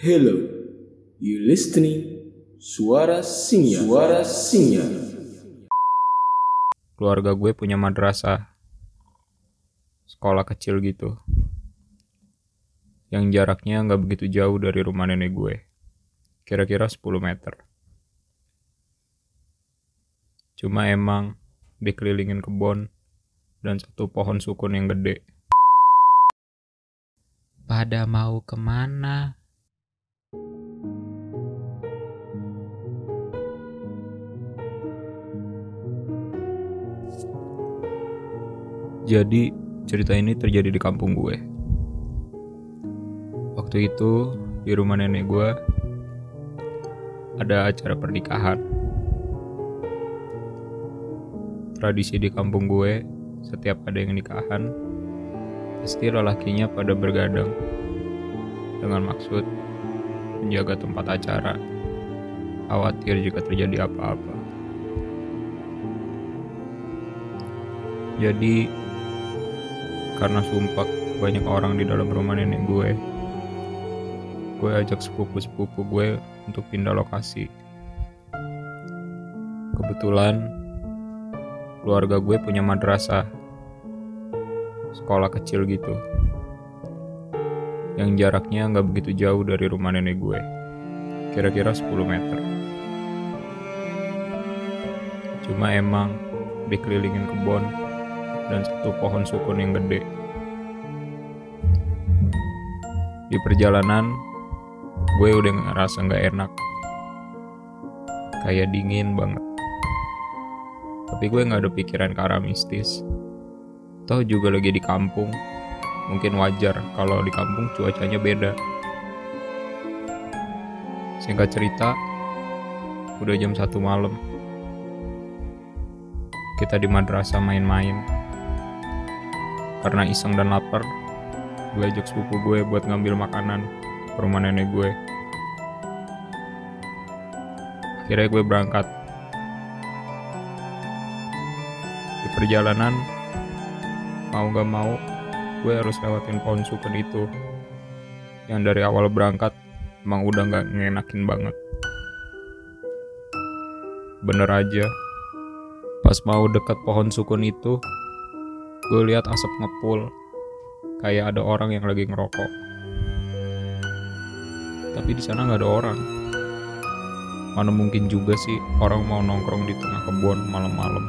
Hello, you listening? Suara Singa. Suara Singa. keluarga gue punya madrasah sekolah kecil gitu yang jaraknya nggak begitu jauh dari rumah nenek gue kira-kira 10 meter cuma emang dikelilingin kebun dan satu pohon sukun yang gede pada mau ke mana Jadi cerita ini terjadi di kampung gue. Waktu itu di rumah nenek gue ada acara pernikahan. Tradisi di kampung gue setiap ada yang nikahan pasti lelakinya pada bergadang dengan maksud menjaga tempat acara khawatir jika terjadi apa-apa. Jadi karena sumpah banyak orang di dalam rumah nenek gue. Gue ajak sepupu-sepupu gue untuk pindah lokasi. Kebetulan keluarga gue punya madrasah sekolah kecil gitu yang jaraknya nggak begitu jauh dari rumah nenek gue. Kira-kira 10 meter. Cuma emang dikelilingin kebun dan satu pohon sukun yang gede. Di perjalanan, gue udah ngerasa nggak enak. Kayak dingin banget. Tapi gue nggak ada pikiran ke arah mistis. Toh juga lagi di kampung. Mungkin wajar kalau di kampung cuacanya beda. Singkat cerita, udah jam satu malam. Kita di madrasah main-main karena iseng dan lapar, gue ajak sepupu gue buat ngambil makanan ke rumah nenek gue. Akhirnya gue berangkat. Di perjalanan, mau gak mau, gue harus lewatin pohon sukun itu. Yang dari awal berangkat, emang udah gak ngenakin banget. Bener aja, pas mau dekat pohon sukun itu, gue lihat asap ngepul. Kayak ada orang yang lagi ngerokok. Tapi di sana nggak ada orang. Mana mungkin juga sih orang mau nongkrong di tengah kebun malam-malam.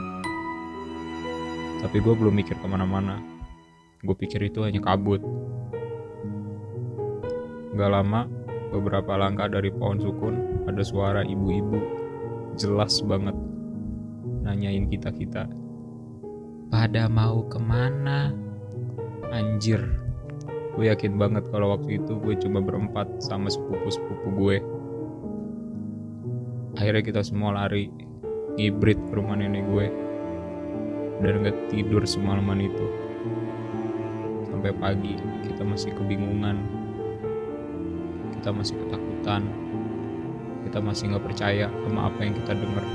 Tapi gue belum mikir ke mana-mana. Gue pikir itu hanya kabut. Gak lama beberapa langkah dari pohon sukun ada suara ibu-ibu. Jelas banget. Nanyain kita-kita pada mau ke mana? Anjir, gue yakin banget kalau waktu itu gue cuma berempat sama sepupu-sepupu gue. Akhirnya kita semua lari, ngibrit ke rumah nenek gue. Dan gak tidur semalaman itu. Sampai pagi, kita masih kebingungan. Kita masih ketakutan. Kita masih gak percaya sama apa yang kita dengar.